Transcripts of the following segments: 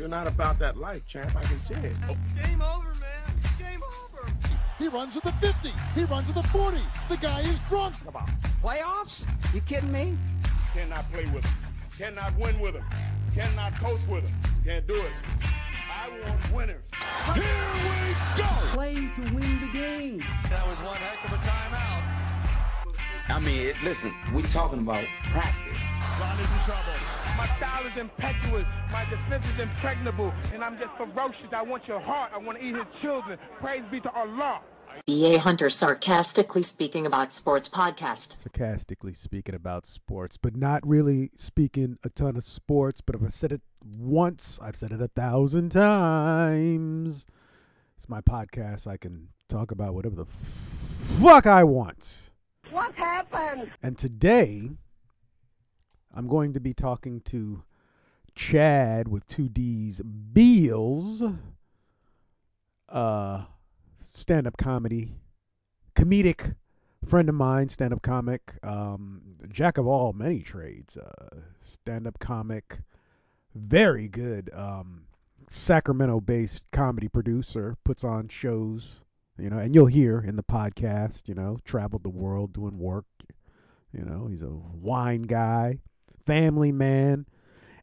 You're not about that life, champ. I can see it. Oh. Game over, man. Game over. He runs at the 50. He runs at the 40. The guy is drunk. Come on. Playoffs? You kidding me? Cannot play with him. Cannot win with him. Cannot coach with him. Can't do it. I want winners. Here we go. Play to win the game. That was one heck of a timeout. I mean, it, listen, we talking about practice. Ron is in trouble. My style is impetuous, my defense is impregnable, and I'm just ferocious. I want your heart, I want to eat his children. Praise be to Allah. B.A. Hunter sarcastically speaking about sports podcast. sarcastically speaking about sports, but not really speaking a ton of sports. But if I said it once, I've said it a thousand times. It's my podcast. I can talk about whatever the fuck I want. What happened? And today, I'm going to be talking to Chadd with two D's Beals, uh, stand up comedy, comedic friend of mine, stand up comic, um, jack of all many trades, uh, stand up comic, very good, um, Sacramento based comedy producer, puts on shows, you know, and you'll hear in the podcast, you know, traveled the world doing work. You know, he's a wine guy, family man,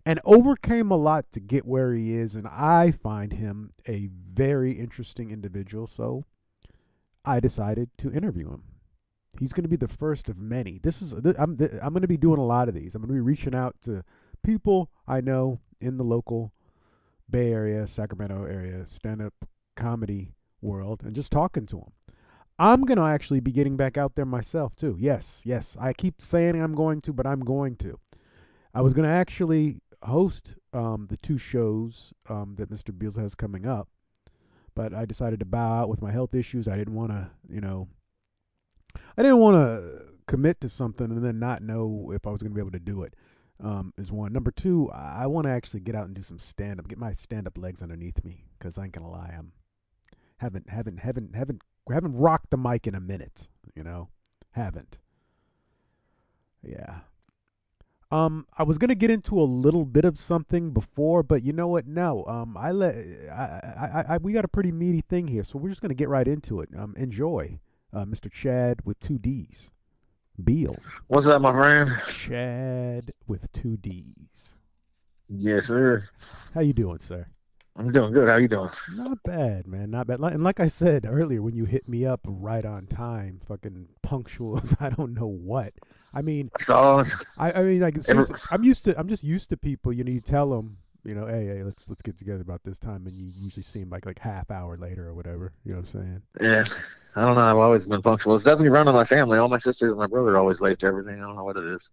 and overcame a lot to get where he is. And I find him a very interesting individual. So I decided to interview him. He's going to be the first of many. This is I'm I'm going to be doing a lot of these. I'm going to be reaching out to people I know in the local Bay Area, Sacramento area, stand up comedy world, and just talking to them. I'm going to actually be getting back out there myself too. Yes, yes. I keep saying I'm going to, but I'm going to. I was going to actually host um, the two shows um, that Mr. Beals has coming up, but I decided to bow out with my health issues. I didn't want to, you know, I didn't want to commit to something and then not know if I was going to be able to do it. Um, is one. Number two, I, want to actually get out and do some stand up, get my stand up legs underneath me, because I ain't gonna lie, I'm haven't haven't haven't haven't haven't rocked the mic in a minute, you know, haven't. Yeah. Um, I was gonna get into a little bit of something before, but you know what? No. Um, I let I, I, I we got a pretty meaty thing here, so we're just gonna get right into it. Um, enjoy, uh, Mr. Chadd with two D's, Beals. What's up, my friend? Chadd with two D's. Yes, sir. How you doing, sir? I'm doing good. How you doing? Not bad, man. Not bad. Like- And like I said earlier, when you hit me up right on time, fucking punctual as I don't know what. I mean, So, I, I mean, like Every- I'm used to. I'm just used to people. You know, you tell them, you know, hey, hey, let's let's get together about this time, and you usually see them like like half hour later or whatever. You know what I'm saying? yeah, I don't know. I've always been punctual. It's definitely run in my family. All my sisters and my brother are always late to everything. I don't know what it is.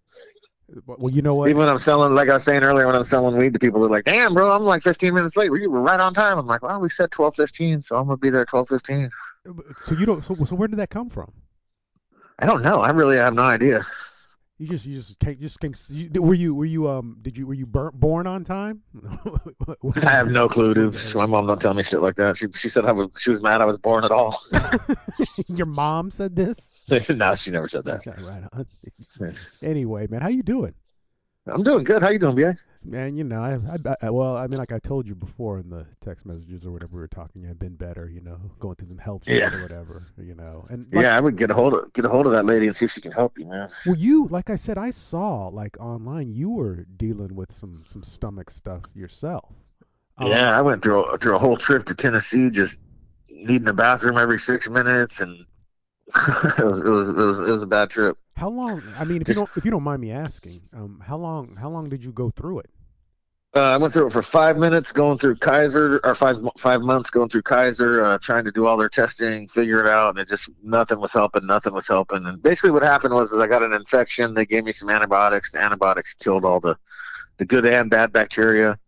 Well, you know what? Even when I'm selling, like I was saying earlier, when I'm selling weed to people, they're like, "Damn, bro, I'm like 15 minutes late. You were right on time." I'm like, "Well, we said 12:15, so I'm gonna be there 12:15." So you don't. So, so where did that come from? I don't know. I really have no idea. You just you just came just came. You, were you were you um did you were you burnt, born on time? I have no clue, dude. My mom don't tell me shit like that. She she said I was she was mad I was born at all. Your mom said this. no, she never said that. Okay, right on. anyway, man, how you doing? I'm doing good. How you doing, BA? Man, you know, I, I, I, well, I mean, like I told you before in the text messages or whatever we were talking, I've been better, you know, going through some health Yeah. or whatever, you know. And like, Yeah, I would get a hold of get a hold of that lady and see if she can help you, man. well, you, like I said, I saw like online, you were dealing with some some stomach stuff yourself. Um, yeah, I went through a, through a whole trip to Tennessee, just needing a bathroom every six minutes, and it was it was it was it was a bad trip. How long? I mean, if you don't if you don't mind me asking, um, how long how long did you go through it? Uh, I went through it for five minutes, going through Kaiser, or five five months going through Kaiser, uh, trying to do all their testing, figure it out, and it just nothing was helping, nothing was helping. And basically, what happened was, is I got an infection. They gave me some antibiotics. The antibiotics killed all the the good and bad bacteria.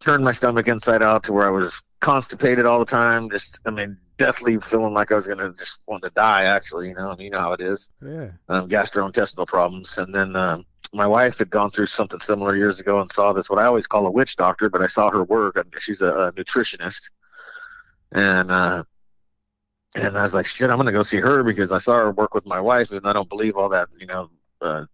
Turned my stomach inside out to where I was constipated all the time. Just, I mean, deathly feeling like I was gonna just want to die. Actually, you know, and you know how it is Yeah. um, gastrointestinal problems. And then um, my wife had gone through something similar years ago and saw this, what I always call a witch doctor, but I saw her work. and She's a, a nutritionist. And, uh, and I was like, shit, I'm going to go see her because I saw her work with my wife and I don't believe all that, you know, uh,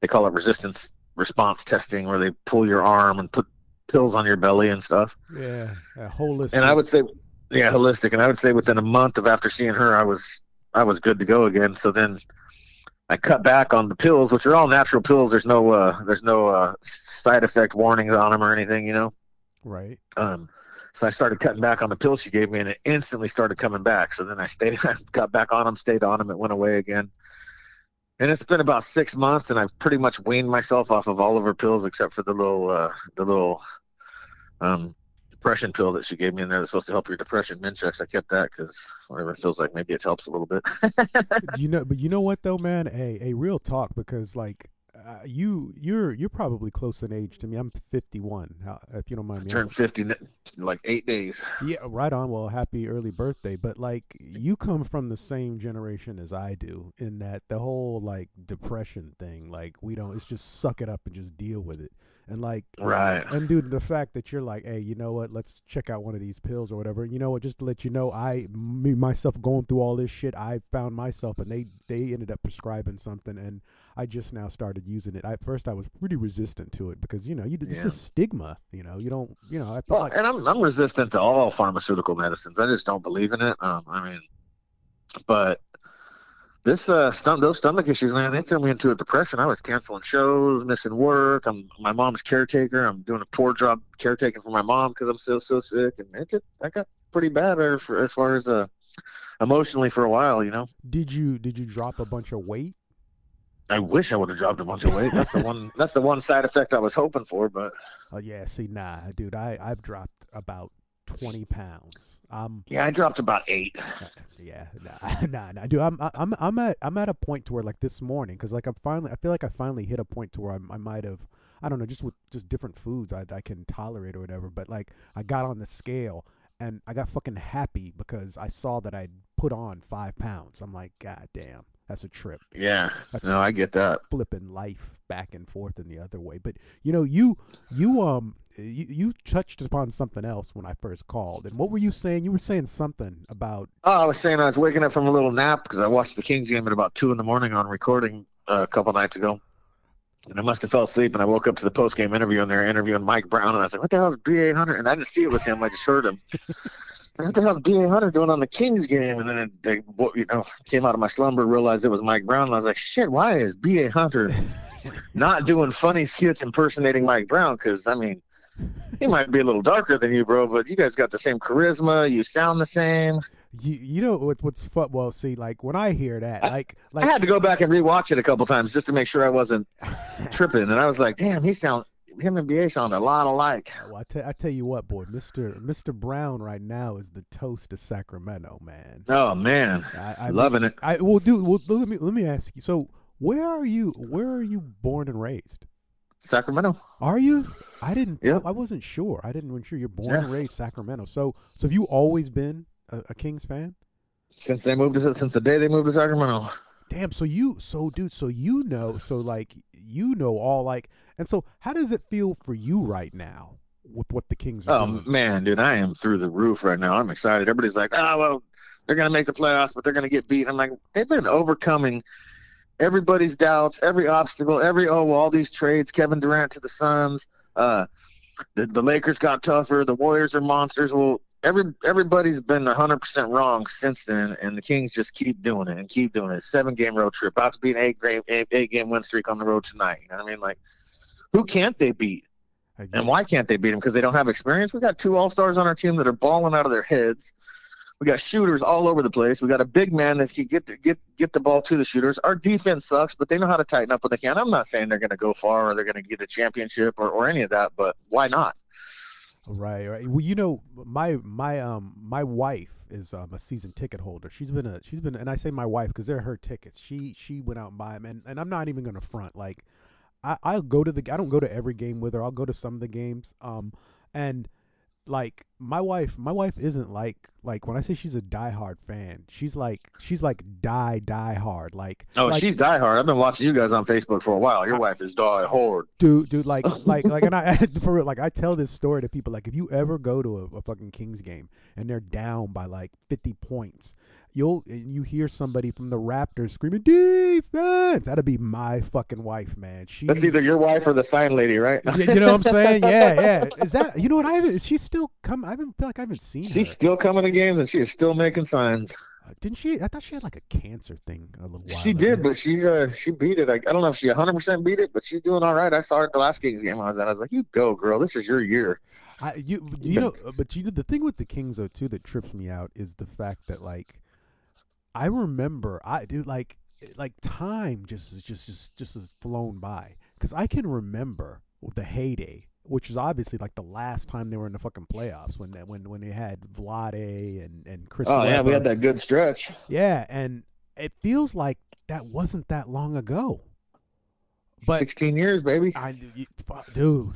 they call it resistance response testing where they pull your arm and put pills on your belly and stuff. Yeah, a holistic. And I would say, yeah, holistic. And I would say within a month of after seeing her, I was I was good to go again. So then I cut back on the pills, which are all natural pills. There's no uh, there's no uh, side effect warnings on them or anything, you know. right. Um, so I started cutting back on the pills she gave me, and it instantly started coming back. So then I stayed, I got back on them, stayed on them. It went away again. And it's been about six months, and I've pretty much weaned myself off of all of her pills except for the little, uh, the little, um, depression pill that she gave me in there that's supposed to help your depression. Minchex, I kept that because whatever it feels like, maybe it helps a little bit. you know, but you know what though, man? A a real talk because like uh, you you're you're probably close in age to me. I'm 51. If you don't mind me. Turned 50 like eight days. Yeah, right on. Well, happy early birthday. But like, you come from the same generation as I do, in that the whole like depression thing, like we don't. It's just suck it up and just deal with it. And like, Right. And dude, the fact that you're like, hey, you know what? Let's check out one of these pills or whatever. You know what? Just to let you know, I me myself going through all this shit. I found myself, and they they ended up prescribing something, and I just now started using it. I, at first, I was pretty resistant to it because you know, you Yeah. a stigma. You know, you don't. You know, I Well, like and I'm I'm resistant to all pharmaceutical medicines. I just don't believe in it. Um, I mean, but this uh, those stomach issues, man, they threw me into a depression. I was canceling shows, missing work. I'm my mom's caretaker. I'm doing a poor job caretaking for my mom because I'm so so sick, and it just, I got pretty bad there for, as far as uh emotionally for a while. You know, Did you did you drop a bunch of weight? I wish I would have dropped a bunch of weight. That's the one. That's the one side effect I was hoping for, but. Oh yeah, see, nah, dude, I I've dropped about twenty pounds. Um, Yeah, I dropped about eight. yeah, nah, nah, nah, dude, I'm I'm I'm at I'm at a point to where like this morning, because like I'm finally, I feel like I finally hit a point to where I, I might have, I don't know, just with just different foods I I can tolerate or whatever. But like I got on the scale and I got fucking happy because I saw that I'd put on five pounds. I'm like, god damn, that's a trip. Yeah, That's no, I get that. flipping life back and forth in the other way. But you know, you you um you, you touched upon something else when I first called. And what were you saying? You were saying something about Oh, I was saying I was waking up from a little nap because I watched the Kings game at about two in the morning on recording uh, a couple nights ago, and I must have fell asleep. And I woke up to the post game interview, and they're interviewing Mike Brown, and I was like, "What the hell is B.A. Hunter?" And I didn't see it was him; I just heard him. What the hell is B.A. Hunter doing on the Kings game? And then it, they, you know, came out of my slumber, realized it was Mike Brown, and I was like, "Shit, why is B.A. Hunter not doing funny skits impersonating Mike Brown?" Because I mean. He might be a little darker than you, bro, but you guys got the same charisma. You sound the same. you you know what what's fun well see like when I hear that like like I had to go back and rewatch it a couple times just to make sure I wasn't tripping. And I was like, damn, he sound him and BA sound a lot alike. well, I tell I tell you what, boy, Mister Mister Brown right now is the toast of Sacramento, man. Oh man, I, I loving it. I well, dude, well, let me let me ask you. So, where are you? Where are you born and raised? Sacramento. Are you? I didn't. Yep. I wasn't sure. I didn't. Sure you're born Yeah. and raised Sacramento. So, so have you always been a, a Kings fan? Since they moved to since the day they moved to Sacramento. Damn. So you, so dude, so you know, so like you know all like, and so how does it feel for you right now with what the Kings are doing? Oh doing? man, dude, I am through the roof right now. I'm excited. Everybody's like, oh well, they're gonna make the playoffs, but they're gonna get beat. I'm like, they've been overcoming everybody's doubts, every obstacle, every oh well, all these trades, Kevin Durant to the Suns, uh, the the Lakers got tougher, the Warriors are monsters. Well, every everybody's been 100 percent wrong since then, and the Kings just keep doing it and keep doing it. Seven game road trip, about to beat an eight game eight, eight game win streak on the road tonight. You know what I mean? Like, who can't they beat? And why can't they beat them? Because they don't have experience. We got two all stars on our team that are balling out of their heads. We got shooters all over the place. We got a big man that can get the, get get the ball to the shooters. Our defense sucks, but they know how to tighten up when they can. I'm not saying they're going to go far or they're going to get a championship or, or any of that, but why not? Right, right. Well, you know, my my um my wife is um a season ticket holder. She's been a she's been, and I say my wife because they're her tickets. She she went out and buy them, and and I'm not even gonna front. Like, I I'll go to the I don't go to every game with her. I'll go to some of the games. Um, and like my wife, my wife isn't like like when I say she's a diehard fan, she's like she's like die die hard. Like Oh, like, she's diehard. I've been watching you guys on Facebook for a while. Your wife is die hard, dude, dude, like, like, like, and I, for real, like, I tell this story to people. Like, if you ever go to a, a fucking Kings game and they're down by like fifty points, you'll and you hear somebody from the Raptors screaming defense. That'd be my fucking wife, man. She's That's either your wife or the sign lady, right? You know what I'm saying? Yeah, yeah. Is that you know what I haven't? Is she still come? I haven't feel like I haven't seen her. She's still coming games and she is still making signs. Uh, Didn't she? I thought she had like a cancer thing a little while. She ago. did, but she's uh, she beat it. I, I don't know if she 100% beat it, but she's doing all right. I saw her at the last Kings game I was at. I was like, "You go, girl. This is your year." I, you you know, uh, but you know the thing with the Kings though too that trips me out is the fact that like I remember I do like like time just is just just just has flown by because I can remember the heyday, which is obviously like the last time they were in the fucking playoffs when they, when when they had Vlade and and Chris. Oh yeah, we had that good stretch. Yeah, and it feels like that wasn't that long ago. But 16 years, baby. I, dude,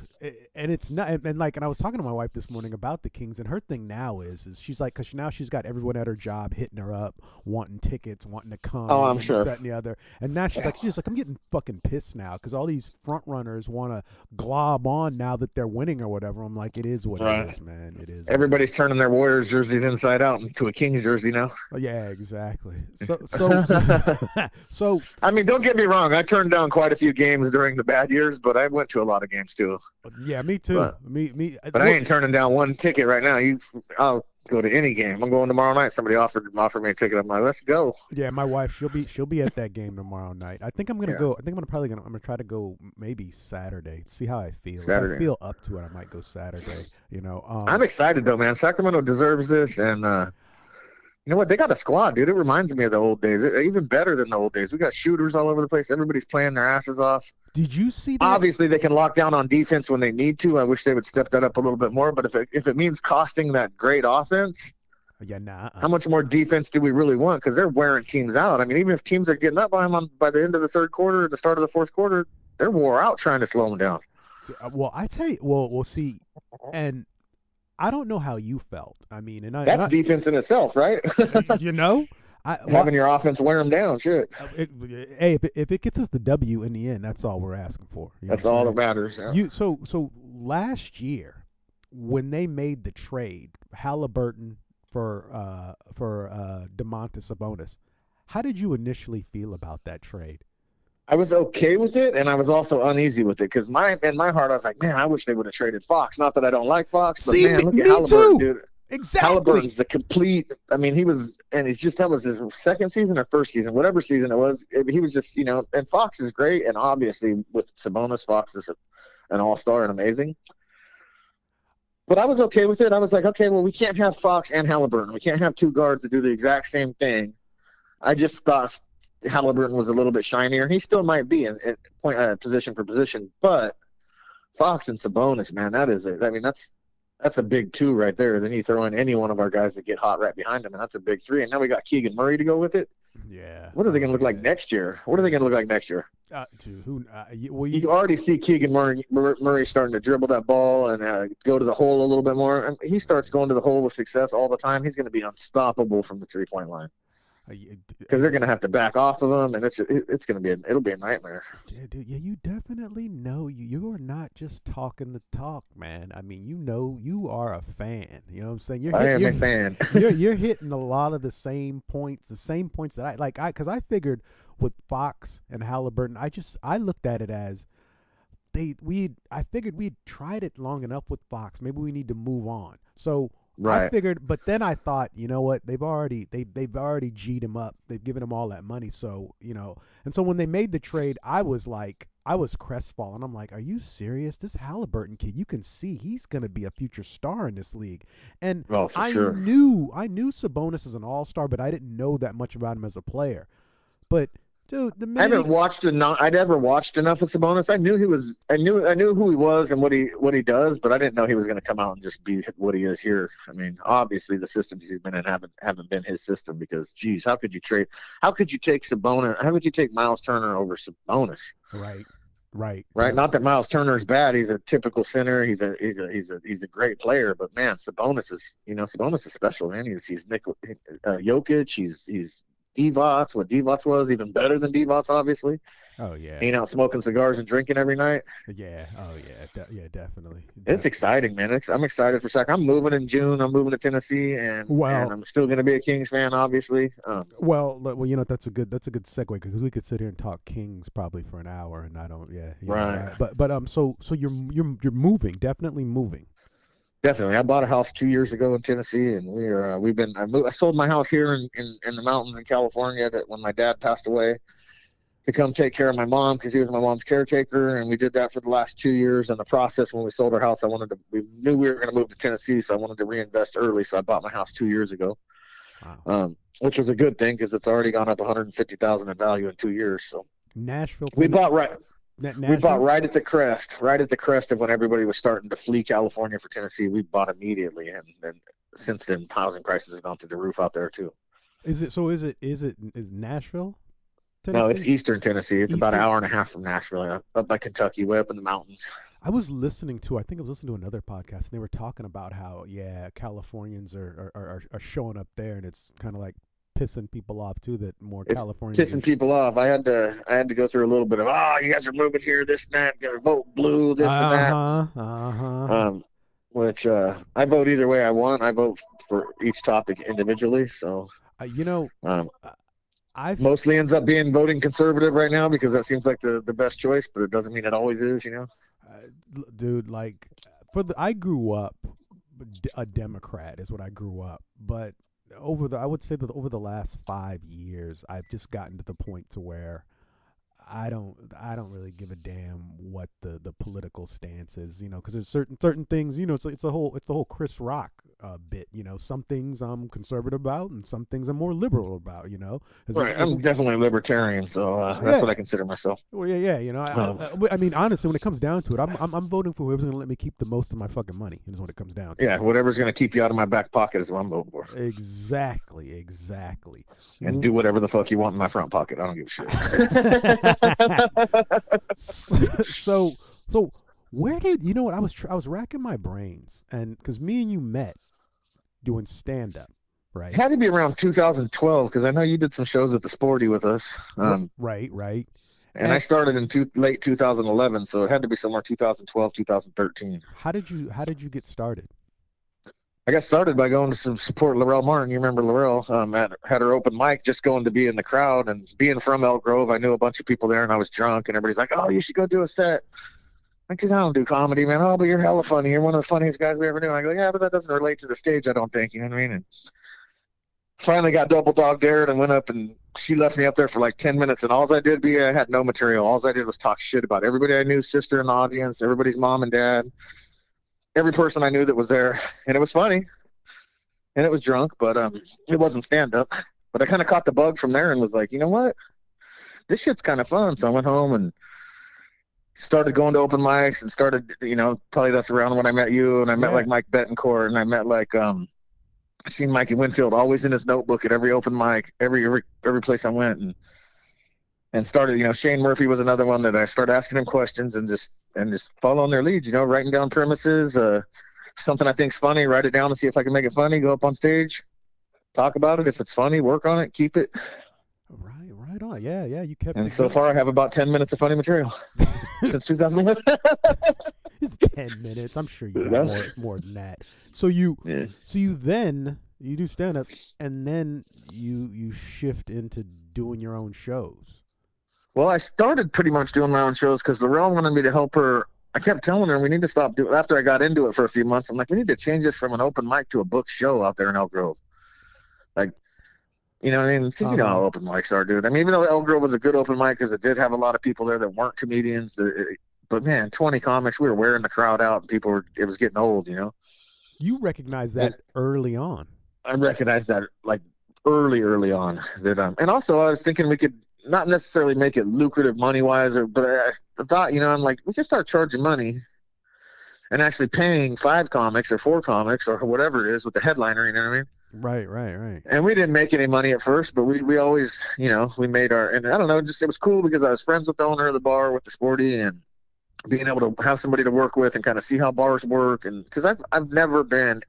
and it's not, and, like, and I was talking to my wife this morning about the Kings, and her thing now is, is she's like, because now she's got everyone at her job hitting her up, wanting tickets, wanting to come. Oh, I'm sure. That and the other, and now she's like, she's just like, I'm getting fucking pissed now because all these front runners want to glob on now that they're winning or whatever. I'm like, it is what Right. it is, man. It is. Everybody's turning their Warriors jerseys inside out into a Kings jersey now. Oh, Yeah, exactly. So, so, so, I mean, don't get me wrong. I turned down quite a few games during the bad years, but I went to a lot of games too. yeah, me too. But- me, me. But I ain't turning down one ticket right now. You, I'll go to any game. I'm going tomorrow night. Somebody offered offered me a ticket. I'm like, let's go. Yeah, my wife, she'll be she'll be at that game tomorrow night. I think I'm gonna Yeah. go. I think I'm gonna probably gonna I'm gonna try to go maybe Saturday. See how I feel. If I feel up to it. I might go Saturday. You know. Um, I'm excited though, man. Sacramento deserves this, and uh, you know what? They got a squad, dude. It reminds me of the old days. It- even better than the old days. We got shooters all over the place. Everybody's playing their asses off. Did you see that? Obviously, they can lock down on defense when they need to. I wish they would step that up a little bit more. But if it, if it means costing that great offense, Yeah, nah. how much more defense do we really want? Because they're wearing teams out. I mean, even if teams are getting up by them on, by the end of the third quarter, the start of the fourth quarter, they're wore out trying to slow them down. Well, I tell you. Well, we'll see. And I don't know how you felt. I mean, and I, That's and defense in itself, right? You know. I, well, Having your offense wear them down, shit. uh, it, hey, if it, if it gets us the W in the end, that's all we're asking for. That's all that matters. yeah. You so so last year when they made the trade, Halliburton for uh for uh Domantas Sabonis, how did you initially feel about that trade? I was okay with it, and I was also uneasy with it because my in my heart I was like, man, I wish they would have traded Fox. Not that I don't like Fox, but See, man, look me at Halliburton, too. dude. Exactly. Halliburton's the complete. I mean, he was, and it's just that was his second season or first season, whatever season it was. it- he was just, you know, and Fox is great, and obviously with Sabonis, Fox is a, an all star and amazing. But I was okay with it. I was like, okay, well, we can't have Fox and Halliburton. We can't have two guards that do the exact same thing. I just thought Halliburton was a little bit shinier. He still might be in, in point uh, position for position, but Fox and Sabonis, man, that is it. I mean, that's that's a big two right there. Then you throw in any one of our guys that get hot right behind him, and that's a big three. And now we got Keegan Murray to go with it. Yeah. What are they going to look like next year? What are they going to look like next year? Uh, to who? Uh, you, well, You you, already see Keegan Murray, Murray starting to dribble that ball and uh, go to the hole a little bit more. And he starts going to the hole with success all the time. He's going to be unstoppable from the three point line Uh, uh, because they're uh, going to have to back off of them, and it's it's going to be a, it'll be a nightmare. Yeah, dude, yeah, you definitely know you. You are not just talking the talk, man. I mean, you know, you are a fan. You know what I'm saying? You're I hit- am you're, a fan. you're you're hitting a lot of the same points, the same points that I like. I because I figured with Fox and Halliburton, I just I looked at it as they we I figured we'd tried it long enough with Fox. Maybe we need to move on. So I figured, but then I thought, you know what? They've already they they've already g'd him up. They've given him all that money. So you know, and so when they made the trade, I was like, I was crestfallen. I'm like, are you serious? This Halliburton kid, you can see he's gonna be a future star in this league. And Oh, I sure. knew I knew Sabonis is an all star, but I didn't know that much about him as a player. But dude, the I minute haven't he- watched enough. I'd ever watched enough of Sabonis. I knew he was. I knew. I knew who he was and what he what he does, but I didn't know he was going to come out and just be what he is here. I mean, obviously the systems he's been in haven't haven't been his system because, geez, how could you trade? How could you take Sabonis? How could you take Miles Turner over Sabonis? right, Right. right? Not that Miles Turner is bad. He's a typical center. He's a he's a he's a he's a great player. But man, Sabonis is you know Sabonis is special, man. He's he's Nick uh, Jokic. He's he's Divac. What Divac was even better than Divac, obviously. Oh yeah. Hanging out smoking cigars and drinking every night. Yeah. Oh yeah. De- yeah. Definitely. It's exciting, man. It's, I'm excited for Sac. I'm moving in June. I'm moving to Tennessee, and, Wow. and I'm still going to be a Kings fan, obviously. Um, Well, well, you know that's a good that's a good segue because we could sit here and talk Kings probably for an hour, and I don't. Yeah. you know, Right. But but um. So so you're you're you're moving. Definitely moving. Definitely. I bought a house two years ago in Tennessee, and we are uh, we've been. I, moved, I sold my house here in, in in the mountains in California that when my dad passed away to come take care of my mom because he was my mom's caretaker, and we did that for the last two years. In the process, when we sold our house, I wanted to. We knew we were going to move to Tennessee, so I wanted to reinvest early. So I bought my house two years ago, Wow. um, which was a good thing because it's already gone up 150,000 in value in two years. So Nashville. we bought right. We bought right at the crest, right at the crest of when everybody was starting to flee California for Tennessee. We bought immediately, and then since then, housing prices have gone through the roof out there too. Is it so? Is it is it is Nashville? No, it's Eastern Tennessee. It's about an hour and a half from Nashville, up by Kentucky, way up in the mountains. I was listening to, I think I was listening to another podcast, and they were talking about how, yeah, Californians are are, are, are showing up there, and it's kind of like pissing people off too that more It's Californians. Pissing people off. I had to, I had to go through a little bit of, oh, you guys are moving here, this and that, gonna vote blue, this and that. Uh-huh, uh-huh. Um, which uh, I vote either way I want. I vote for each topic individually. So Uh, you know, um, I've mostly ends up being voting conservative right now because that seems like the, the best choice, but it doesn't mean it always is, you know? uh, dude, like for the I grew up a Democrat is what I grew up, but over the I would say that over the last five years, I've just gotten to the point to where I don't I don't really give a damn what the the political stance is, you know, because there's certain certain things, you know, it's it's a whole it's the whole Chris Rock uh, bit, you know, some things I'm conservative about and some things I'm more liberal about, you know, Right. I'm definitely a libertarian, so uh, that's Yeah. what I consider myself. Well, yeah, yeah, you know. I, Um, I, I- mean, honestly, when it comes down to it, I'm I'm, I'm voting for whoever's going to let me keep the most of my fucking money. Is what it comes down to. Yeah, whatever's going to keep you out of my back pocket is what I'm voting for. Exactly, exactly. And do whatever the fuck you want in my front pocket. I don't give a shit. so, so where did you know what I was? Tr- I was racking my brains, and because me and you met doing stand up, right? It had to be around 2012 because I know you did some shows at the Sporty with us. Um, right, right. and I started in two, late 2011, so it had to be somewhere 2012, 2013. How did you How did you get started? I got started by going to some support Laurel Martin. You remember Laurel? Um, at, had her open mic, just going to be in the crowd and being from Elk Grove. I knew a bunch of people there, and I was drunk, and everybody's like, "Oh, you should go do a set." I said, "I don't do comedy, man. Oh, but you're hella funny. You're one of the funniest guys we ever knew." And I go, "Yeah, but that doesn't relate to the stage. I don't think." You know what I mean? And finally got double dog dared and went up and she left me up there for like 10 minutes and all I did be I had no material. All I did was talk shit about everybody I knew, sister in the audience, everybody's mom and dad, every person I knew that was there. And it was funny. And it was drunk, but um it wasn't stand up. But I kind of caught the bug from there and was like, you know what? This shit's kind of fun. So I went home and started going to open mics and started, you know, probably that's around when I met you and I met Yeah. like Mike Betancourt and I met like um I seen Mikey Winfield always in his notebook at every open mic, every every every place I went, and and started. You know, Shane Murphy was another one that I started asking him questions and just and just following their leads. You know, writing down premises, uh, something I think's funny, write it down and see if I can make it funny. Go up on stage, talk about it. If it's funny, work on it, keep it. Right, on. Yeah, yeah. You kept. And so going. far, I have about ten minutes of funny material since 2011. It's ten minutes. I'm sure you got more, more than that. So you, Yeah. so you then you do stand up, and then you you shift into doing your own shows. Well, I started pretty much doing my own shows because the Laurel wanted me to help her. I kept telling her we need to stop doing. After I got into it for a few months, I'm like, we need to change this from an open mic to a book show out there in Elk Grove. Like, you know what I mean? Because you know how open mics are, dude. I mean, even though Elk Grove was a good open mic, because it did have a lot of people there that weren't comedians. That, but man, 20 comics, we were wearing the crowd out, and people were. It was getting old, you know. You recognize that early on. I recognized that like early, early on. That um, and also I was thinking we could not necessarily make it lucrative money wise, or but I, I thought you know I'm like we could start charging money and actually paying five comics or four comics or whatever it is with the headliner. You know what I mean? Right, right, right. And we didn't make any money at first, but we we always you know we made our and I don't know just it was cool because I was friends with the owner of the bar with the sporty and being able to have somebody to work with and kind of see how bars work, and because I've I've never been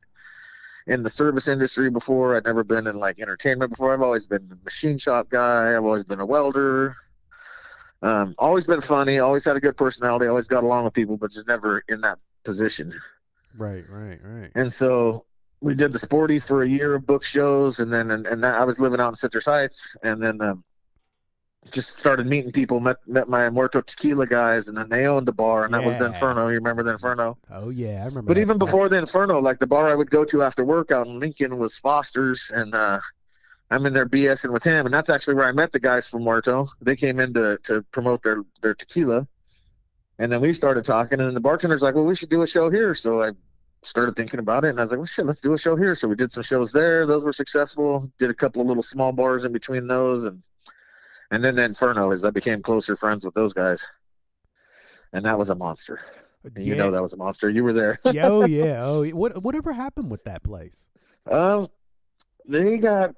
in the service industry before. I've never been in like entertainment before. I've always been a machine shop guy. I've always been a welder. Um, always been funny. Always had a good personality. Always got along with people, but just never in that position. Right, right, right. And so we did the sporty for a year of book shows, and then and, and that, I was living out in Citrus Heights, and then um, just started meeting people. Met met my Muerto Tequila guys, and then they owned a bar, and that was the Inferno. You remember the Inferno? Oh yeah, I remember. But that even before the Inferno, like the bar I would go to after work out in Lincoln was Foster's, and uh, I'm in there BSing with him, and that's actually where I met the guys from Muerto. They came in to, to promote their their tequila, and then we started talking, and then the bartender's like, "Well, we should do a show here." So I started thinking about it, and I was like, "Well, shit, let's do a show here." So we did some shows there; those were successful. Did a couple of little small bars in between those, and and then the Inferno is I became closer friends with those guys, and that was a monster. And You know that was a monster. You were there. yeah, oh yeah, oh what whatever happened with that place? Um, they got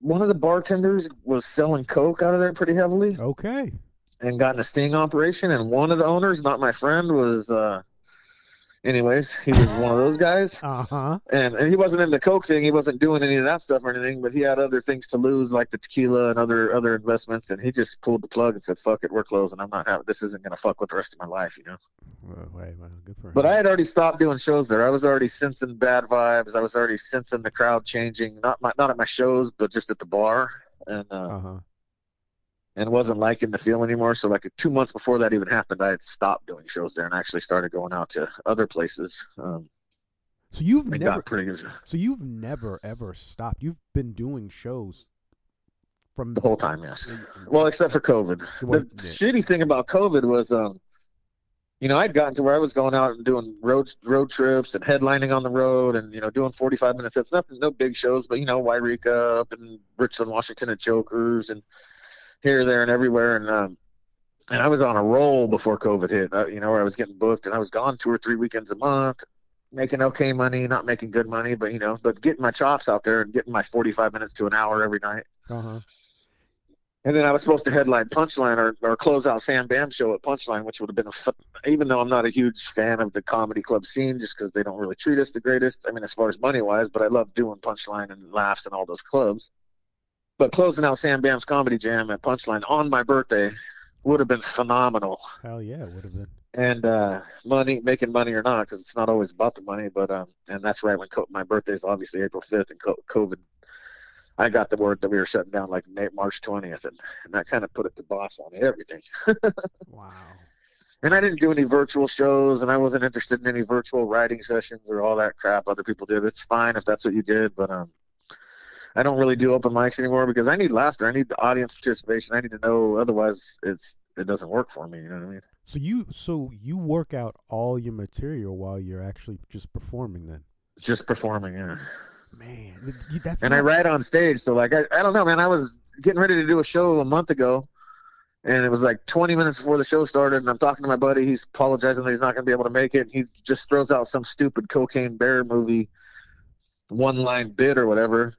one of the bartenders was selling coke out of there pretty heavily, Okay. and got in a sting operation. And one of the owners, not my friend, was. uh Anyways, he was one of those guys, Uh huh. and, and he wasn't in the coke thing. He wasn't doing any of that stuff or anything, but he had other things to lose, like the tequila and other other investments. And he just pulled the plug and said, "Fuck it, we're closing. I'm not having this. Isn't gonna fuck with the rest of my life, you know." Well, wait, well, good for But him. I had already stopped doing shows there. I was already sensing bad vibes. I was already sensing the crowd changing. Not my, not at my shows, but just at the bar, and uh, Uh huh. And wasn't liking the feel anymore. So like two months before that even happened, I had stopped doing shows there and actually started going out to other places. Um, So you've never, got pretty good so you've never ever stopped. You've been doing shows from the whole time. Yes. Well, except for COVID. The shitty thing about COVID was, um, you know, I'd gotten to where I was going out and doing road road trips and headlining on the road and you know doing 45 minute sets. Nothing, no big shows, but you know, Wairika up in Richland, Washington at Jokers and here, there, and everywhere. And um, and I was on a roll before COVID hit. Uh, you know, where I was getting booked and I was gone two or three weekends a month, making okay money, not making good money, but you know, but getting my chops out there and getting my 45 minutes to an hour every night. Uh huh. And then I was supposed to headline Punchline or, or close out Sam Bam show at Punchline, which would have been a even though I'm not a huge fan of the comedy club scene, just because they don't really treat us the greatest. I mean, as far as money wise, but I love doing Punchline and laughs and all those clubs. But closing out Sam Bam's comedy jam at Punchline on my birthday would have been phenomenal. Hell yeah, it would have been. And uh, money, making money or not, because it's not always about the money. But um, and that's right when co- my birthday is obviously April 5th, and co- COVID I got the word that we were shutting down like March 20th, and, and that kind of put it to boss on everything. Wow. And I didn't do any virtual shows, and I wasn't interested in any virtual writing sessions or all that crap other people did. It's fine if that's what you did, but um, I don't really do open mics anymore because I need laughter. I need the audience participation. I need to know. Otherwise, it's it doesn't work for me. You know what I mean? So you so you work out all your material while you're actually just performing then. Just performing, yeah. Man, that's and I write on stage. So like I, I don't know, man. I was getting ready to do a show a month ago, and it was like 20 minutes before the show started, and I'm talking to my buddy. He's apologizing that he's not going to be able to make it. And he just throws out some stupid cocaine bear movie, one line bit or whatever,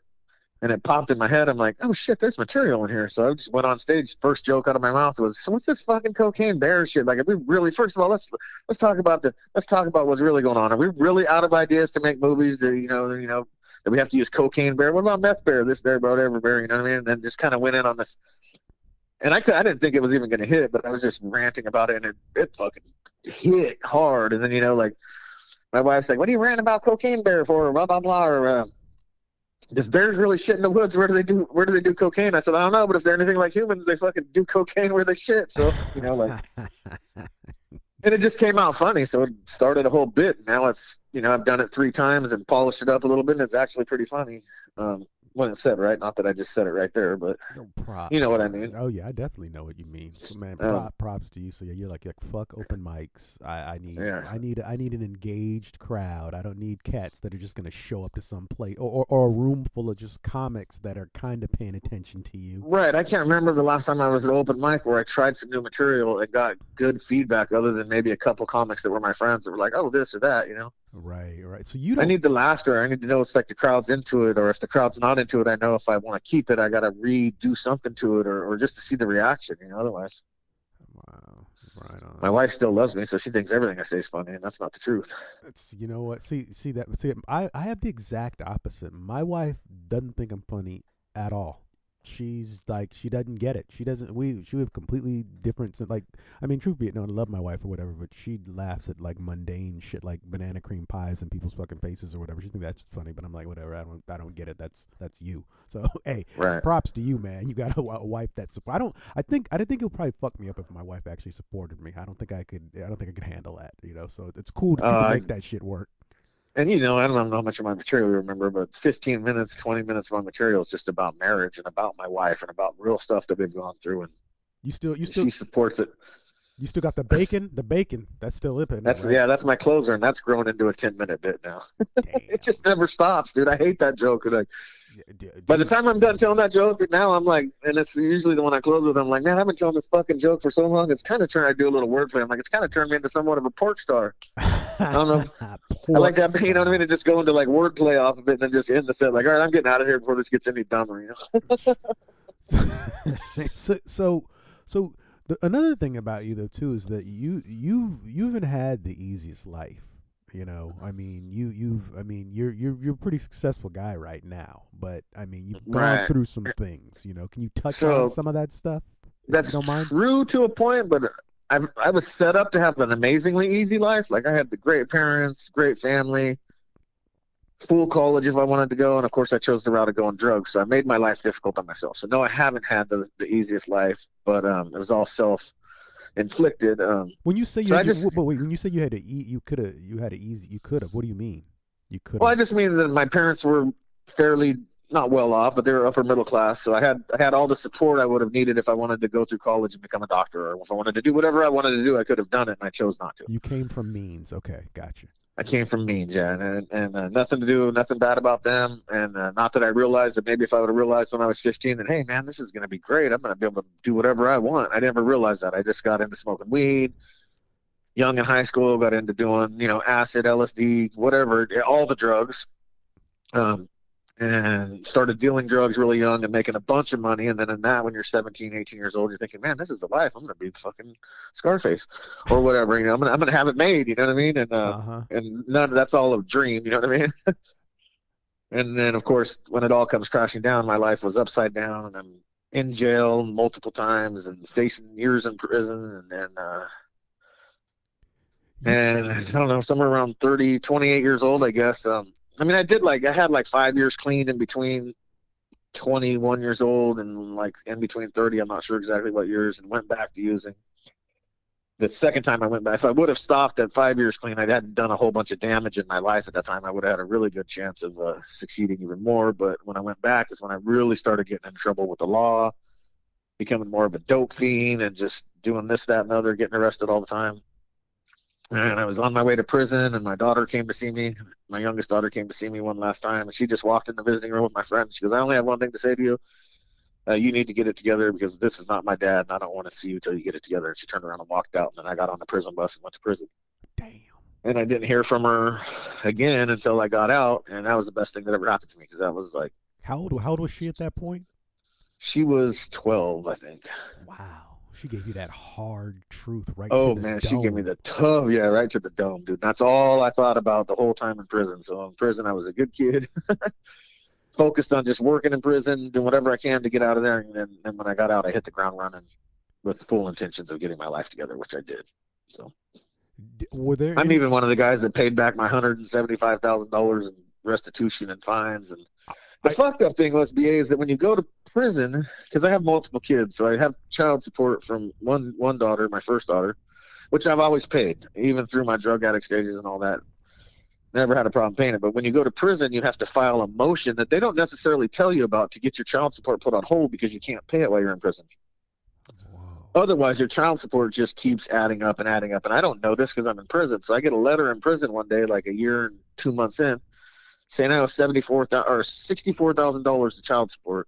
and it popped in my head. I'm like, oh shit, there's material in here. So I just went on stage. First joke out of my mouth was, so what's this fucking cocaine bear shit? Like, we really, first of all, let's let's talk about the let's talk about what's really going on. Are we really out of ideas to make movies that you know you know that we have to use cocaine bear. What about meth bear? This bear, whatever bear, you know what I mean? And then just kind of went in on this. And I I didn't think it was even going to hit, but I was just ranting about it, and it, it fucking hit hard. And then you know, like my wife's like, "What are you ranting about cocaine bear for?" Blah blah blah. Or uh, if bears really shit in the woods, where do they do where do they do cocaine? I said, I don't know, but if they're anything like humans, they fucking do cocaine where they shit. So you know, like and it just came out funny so it started a whole bit now it's you know i've done it three times and polished it up a little bit and it's actually pretty funny um when it's said right not that i just said it right there but No. You know what I mean. Oh yeah, I definitely know what you mean. So man, Um, props to you. So yeah, you're like, like fuck open mics. I, I need, Yeah. I need, I need an engaged crowd. I don't need cats that are just gonna show up to some place or, or, or a room full of just comics that are kind of paying attention to you. right i can't remember the last time i was at open mic where i tried some new material and got good feedback other than maybe a couple comics that were my friends that were like oh this or that you know Right, right. So you i need the laughter i need to know it's like the crowd's into it or if the crowd's not into it i know if i want to keep it i gotta redo something to it or, or just to see the reaction you know otherwise wow. Right on. My wife still loves me, so she thinks everything I say is funny, and that's not the truth. It's, you know what? See, see that. See, I I have the exact opposite. My wife doesn't think I'm funny at all. She's like, she doesn't get it. She doesn't. We she have completely different. Like, I mean, truth be it, no, I love my wife or whatever, but she laughs at like mundane shit, like banana cream pies and people's fucking faces or whatever. She thinks that's funny, but I'm like, whatever. I don't, I don't get it. That's that's you. So hey, Right. props to you, man. You got a, a wife that support. I don't. I think I didn't think it would probably fuck me up if my wife actually supported me. I don't think I could. I don't think I could handle that. You know. So it's cool to Uh, make that shit work. And you know, I don't know how much of my material you remember, but 15 minutes, 20 minutes of my material is just about marriage and about my wife and about real stuff that we've gone through, and You still, you still, she supports it. you still got the bacon. The bacon. That's still it. in there, That's right? yeah, that's my closer, and that's grown into a 10 minute bit now. It just never stops, dude. I hate that joke. Like, by the time I'm done telling that joke, now I'm like, and it's usually the one I close with. I'm like, man, I've been telling this fucking joke for so long. It's kind of turned. I do a little wordplay. I'm like, it's kind of turned me into somewhat of a pork star. I don't know. I like that. You know what I mean? To just go into like wordplay off of it, and then just end the set. Like, all right, I'm getting out of here before this gets any dumber. You know? so so so the, another thing about you though too is that you you you haven't had the easiest life you know i mean you you've i mean you're you're you're a pretty successful guy right now but i mean you've gone Right. through some things you know can you touch So, on some of that stuff That's true to a point, but I I was set up to have an amazingly easy life. Like I had the great parents, great family, full college if I wanted to go, and of course I chose the route of going drugs. So I made my life difficult on myself. So no, I haven't had the the easiest life, but um, it was all self inflicted. Um, when you say you so had just- but wait when you say you had to eat you could have you had to easy you could have what do you mean you could well, I just mean that my parents were fairly not well off, but they were upper middle class. So I had I had all the support I would have needed if I wanted to go through college and become a doctor, or if I wanted to do whatever I wanted to do, I could have done it, and I chose not to. you came from means okay gotcha I came from means, yeah, and and uh, nothing to do, nothing bad about them, and uh, not that I realized that maybe if I would have realized when I was 15 that hey man, this is going to be great, I'm going to be able to do whatever I want. I never realized that. I just got into smoking weed, young in high school, got into doing you know acid, LSD, whatever, all the drugs, um, and started dealing drugs really young and making a bunch of money. And then in that, when you're 17, 18 years old, you're thinking, man, this is the life. I'm going to be fucking Scarface or whatever. You know, I'm going to I'm going to have it made. You know what I mean? And uh, uh-huh and none of that's all a dream, you know what I mean? and then of course when it all comes crashing down, my life was upside down and I'm in jail multiple times and facing years in prison and, and uh and I don't know, somewhere around 30, 28 years old, I guess. Um, I mean, I did like, I had like five years clean in between 21 years old and like in between 30, I'm not sure exactly what years, and went back to using. The second time I went back, if I would have stopped at five years clean, I hadn't done a whole bunch of damage in my life at that time. I would have had a really good chance of uh, succeeding even more. But when I went back is when I really started getting in trouble with the law, becoming more of a dope fiend, and just doing this, that, and other, getting arrested all the time and I was on my way to prison, and my daughter came to see me. My youngest daughter came to see me one last time, and she just walked in the visiting room with my friend. She goes, "I only have one thing to say to you. Uh, you need to get it together because this is not my dad, and I don't want to see you till you get it together." And she turned around and walked out, and then I got on the prison bus and went to prison. damn And I didn't hear from her again until I got out, and that was the best thing that ever happened to me because that was like how old how old was she at that point she was 12, I think. wow she gave you that hard truth right Oh to the man, she gave me the tough, yeah, right to the dome, dude. That's all I thought about the whole time in prison. So in prison, I was a good kid, focused on just working in prison, doing whatever I can to get out of there. And then and when I got out, I hit the ground running with full intentions of getting my life together, which I did. So were there I'm any- even one of the guys that paid back my hundred and seventy-five thousand dollars in restitution and fines. And the I- fucked up thing, let's be, is that when you go to prison, because I have multiple kids, so I have child support from one one daughter, my first daughter, which I've always paid, even through my drug addict stages and all that. Never had a problem paying it. But when you go to prison, you have to file a motion that they don't necessarily tell you about to get your child support put on hold because you can't pay it while you're in prison. Otherwise, your child support just keeps adding up and adding up. And I don't know this because I'm in prison. So I get a letter in prison one day, like a year and two months in, saying I owe seventy four or sixty four thousand dollars to child support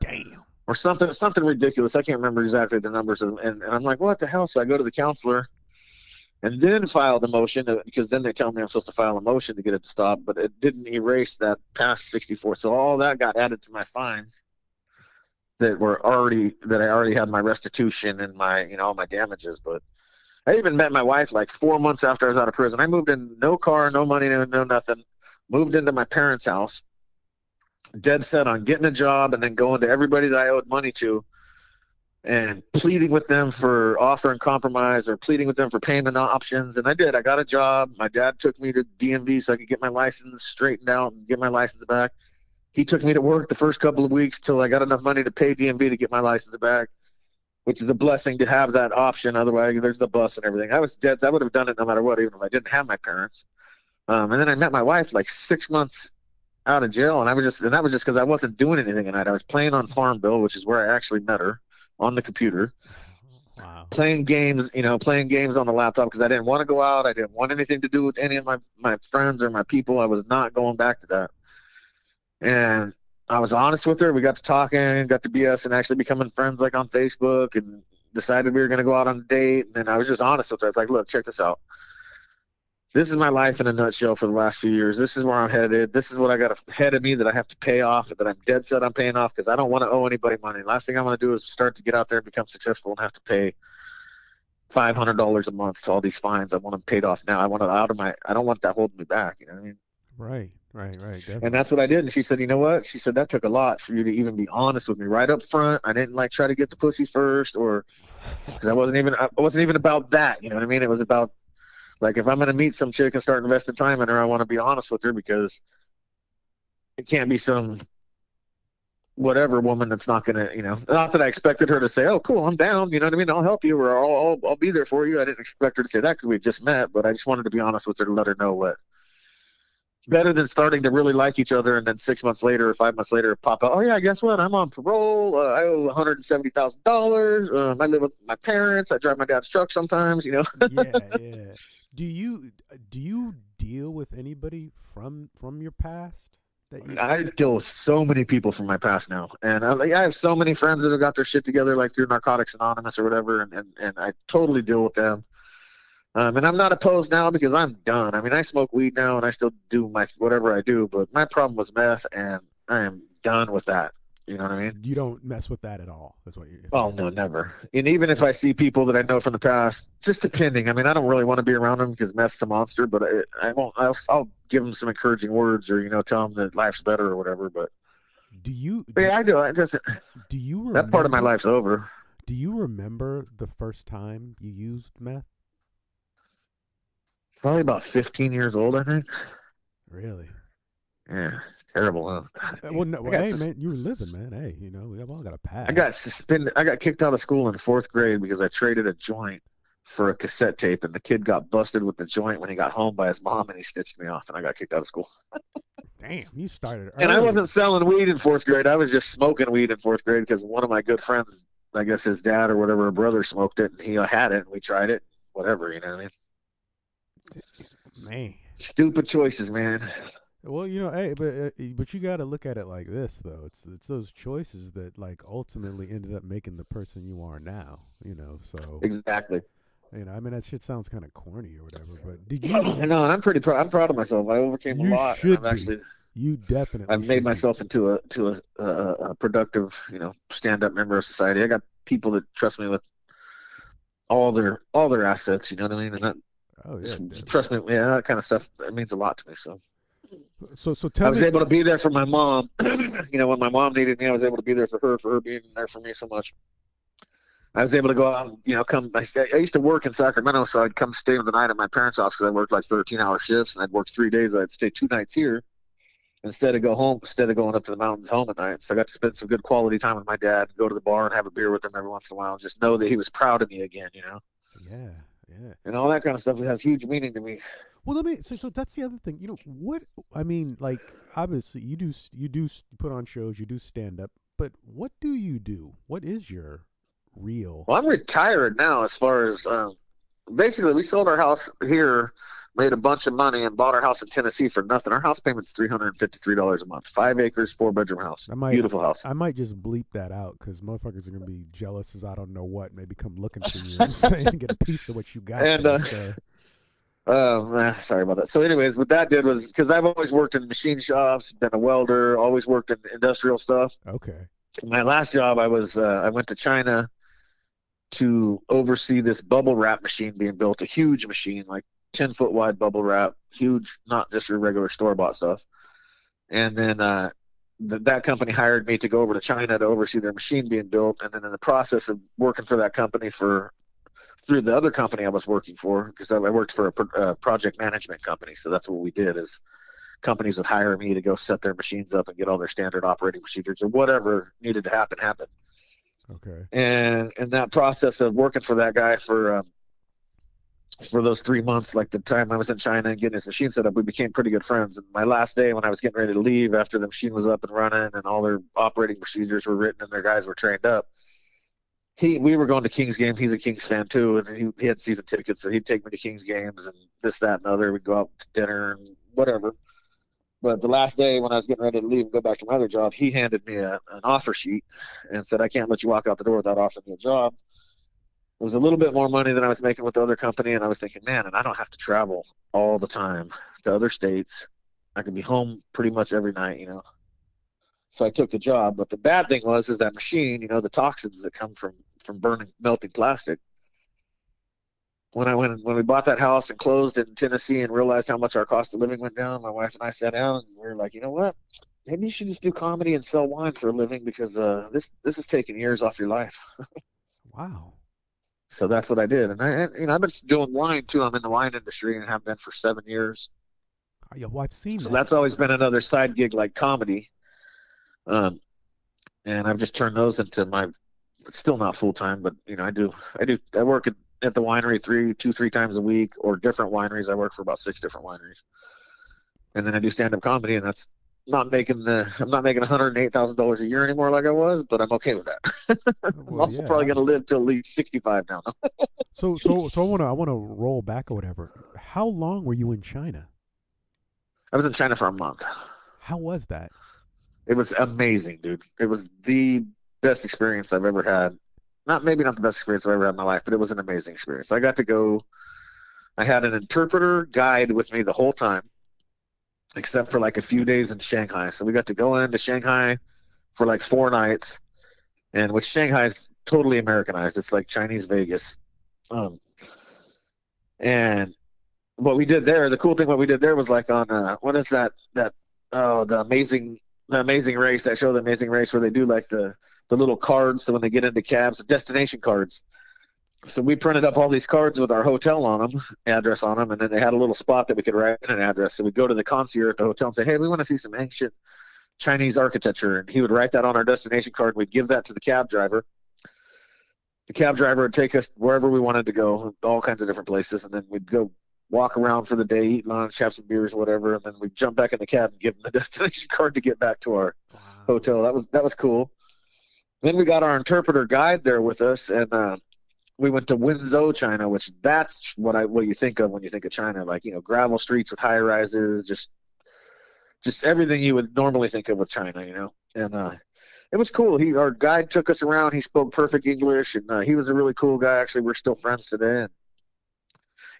damn or something something ridiculous. I can't remember exactly the numbers. And, and, and I'm like, what the hell? So I go to the counselor and then file the motion uh, because then they tell me I'm supposed to file a motion to get it to stop, but it didn't erase that past 64. So all that got added to my fines. that were already that I already had my restitution and my you know all my damages. But I even met my wife like four months after I was out of prison. I moved in no car, no money, no, no nothing. Moved into my parents' house, dead set on getting a job and then going to everybody that I owed money to and pleading with them for offer and compromise or pleading with them for payment options. And I did. I got a job. My dad took me to DMV so I could get my license straightened out and get my license back. He took me to work the first couple of weeks till I got enough money to pay DMV to get my license back, which is a blessing to have that option. Otherwise, there's the bus and everything. I was dead. I would have done it no matter what, even if I didn't have my parents. Um, and then I met my wife like six months out of jail, and I was just, and that was just because I wasn't doing anything at night. I was playing on Farmville, which is where I actually met her on the computer. Wow. Playing games, you know, playing games on the laptop because I didn't want to go out. I didn't want anything to do with any of my my friends or my people. I was not going back to that. And I was honest with her. We got to talking, got to BS, and actually becoming friends like on Facebook, and decided we were going to go out on a date. And then I was just honest with her. I was like, "Look, check this out this is my life in a nutshell for the last few years. This is where I'm headed. This is what I got ahead of me that I have to pay off, and that I'm dead set on paying off because I don't want to owe anybody money. Last thing I want to do is start to get out there and become successful and have to pay five hundred dollars a month to all these fines. I want them paid off now. I want it out of my. I don't want that holding me back. You know what I mean? Right, right, right. Definitely. And that's what I did. And she said, you know what? She said that took a lot for you to even be honest with me right up front. I didn't like try to get the pussy first, or because I wasn't even. I wasn't even about that. You know what I mean? It was about like if I'm going to meet some chick and start investing time in her, I want to be honest with her because it can't be some whatever woman that's not going to, you know, not that I expected her to say, "Oh, cool, I'm down," you know what I mean? I'll help you or I'll I'll, I'll be there for you. I didn't expect her to say that because we just met, but I just wanted to be honest with her to let her know what. Better than starting to really like each other and then six months later or five months later pop out. Oh yeah, guess what? I'm on parole. Uh, I owe one hundred and seventy thousand dollars. Um, I live with my parents. I drive my dad's truck sometimes. You know. yeah, yeah. Do you do you deal with anybody from from your past? That you... I deal with so many people from my past now, and I, like, I have so many friends that have got their shit together, like through Narcotics Anonymous or whatever, and and, and I totally deal with them. Um, and I'm not opposed now because I'm done. I mean, I smoke weed now, and I still do my whatever I do, but my problem was meth, and I am done with that. You know what I mean? You don't mess with that at all. That's what you're. Oh no, never. And even if I see people that I know from the past, just depending. I mean, I don't really want to be around them because meth's a monster. But I, I won't. I'll, I'll give them some encouraging words or you know tell them that life's better or whatever. But do you? Do, yeah, I do. It doesn't. Do you? Remember, that part of my life's over. Do you remember the first time you used meth? Probably about 15 years old, I think. Really? Yeah terrible, huh? Uh, well, no, well, hey, man, you were living, man. Hey, you know, we have all got a pass. I got suspended. I got kicked out of school in fourth grade because I traded a joint for a cassette tape, and the kid got busted with the joint when he got home by his mom, and he stitched me off, and I got kicked out of school. Damn, you started. Early. And I wasn't selling weed in fourth grade. I was just smoking weed in fourth grade because one of my good friends, I guess his dad or whatever, a brother smoked it, and he had it, and we tried it. Whatever, you know what I mean? Man, stupid choices, man. Well, you know, hey, but uh, but you got to look at it like this, though. It's it's those choices that like ultimately ended up making the person you are now. You know, so exactly. You know, I mean, that shit sounds kind of corny or whatever, but did you? Know, and I'm pretty proud. I'm proud of myself. I overcame you a lot. Should be. actually. You definitely. I've made be. myself into a to a, a, a productive, you know, stand-up member of society. I got people that trust me with all their all their assets. You know what I mean? That oh yeah, trust me, yeah, that kind of stuff. That means a lot to me. So. So, so tell I was me, able to be there for my mom. you know, when my mom needed me, I was able to be there for her, for her being there for me so much. I was able to go out, and, you know, come. I, I used to work in Sacramento, so I'd come stay with the night at my parents' house because I worked like 13-hour shifts, and I'd work three days. I'd stay two nights here instead of go home, instead of going up to the mountains home at night. So I got to spend some good quality time with my dad, go to the bar and have a beer with him every once in a while, and just know that he was proud of me again. You know. Yeah, yeah. And all that kind of stuff has huge meaning to me. Well, let me. So, so that's the other thing. You know what? I mean, like obviously you do you do put on shows, you do stand up, but what do you do? What is your real? Well, I'm retired now. As far as um, basically, we sold our house here, made a bunch of money, and bought our house in Tennessee for nothing. Our house payment's three hundred and fifty three dollars a month. Five acres, four bedroom house. I might, Beautiful house. I might just bleep that out because motherfuckers are gonna be jealous as I don't know what. Maybe come looking for you and, say, and get a piece of what you got. And there, uh, so. Eh, sorry about that. So, anyways, what that did was because I've always worked in machine shops, been a welder, always worked in industrial stuff. Okay. my last job, I was uh, I went to China to oversee this bubble wrap machine being built, a huge machine, like ten foot wide bubble wrap, huge, not just your regular store bought stuff. And then uh, th- that company hired me to go over to China to oversee their machine being built. And then in the process of working for that company for through the other company I was working for, because I I worked for a pro- uh, project management company, so that's what we did is companies would hire me to go set their machines up and get all their standard operating procedures or whatever needed to happen happen. Okay. And in that process of working for that guy for um, for those three months, like the time I was in China and getting this machine set up, we became pretty good friends. And my last day when I was getting ready to leave after the machine was up and running and all their operating procedures were written and their guys were trained up, he we were going to Kings game. He's a Kings fan too, and he, he had season tickets, so he'd take me to Kings games and this, that, and other. We'd go out to dinner and whatever. But the last day when I was getting ready to leave and go back to my other job, he handed me a, an offer sheet and said, "I can't let you walk out the door without offering me a job." It was a little bit more money than I was making with the other company, and I was thinking, man, and I don't have to travel all the time to other states. I can be home pretty much every night, you know. So I took the job. But the bad thing was, is that machine, you know, the toxins that come from from burning melting plastic. When I went when we bought that house and closed in Tennessee and realized how much our cost of living went down, my wife and I sat down and we were like, you know what? Maybe you should just do comedy and sell wine for a living because uh, this this is taking years off your life. Wow. So that's what I did, and I, and, you know, I've been doing wine too. I'm in the wine industry and have been for seven years. Oh, yeah, well, I've seen So that. that's always been another side gig like comedy. Um, and I've just turned those into my. Still not full time, but you know, I do. I do. I work at, at the winery three, two, three times a week, or different wineries. I work for about six different wineries, and then I do stand up comedy, and that's not making the. I'm not making one hundred eight thousand dollars a year anymore like I was, but I'm okay with that. I'm Well, also yeah. probably gonna live till at least sixty five now. So, so, so I want to, I want to roll back or whatever. How long were you in China? I was in China for a month. How was that? It was amazing, dude. It was the best experience I've ever had. Not maybe not the best experience I've ever had in my life, but it was an amazing experience. I got to go. I had an interpreter guide with me the whole time, except for like a few days in Shanghai. So we got to go into Shanghai for like four nights, and which Shanghai is totally Americanized. It's like Chinese Vegas. Um, and what we did there, the cool thing what we did there was like on uh, what is that that oh the amazing the amazing race that show the amazing race where they do like the the little cards so when they get into cabs destination cards so we printed up all these cards with our hotel on them address on them and then they had a little spot that we could write in an address so we'd go to the concierge at the hotel and say hey we want to see some ancient chinese architecture and he would write that on our destination card and we'd give that to the cab driver the cab driver would take us wherever we wanted to go all kinds of different places and then we'd go walk around for the day, eat lunch, have some beers, whatever, and then we'd jump back in the cab and give them the destination card to get back to our hotel. That was that was cool. Then we got our interpreter guide there with us, and uh, we went to Wenzhou, China, which that's what I what you think of when you think of China, like you know gravel streets with high rises, just just everything you would normally think of with China, you know. And uh, it was cool. He our guide took us around. He spoke perfect English, and uh, he was a really cool guy. Actually, we're still friends today. And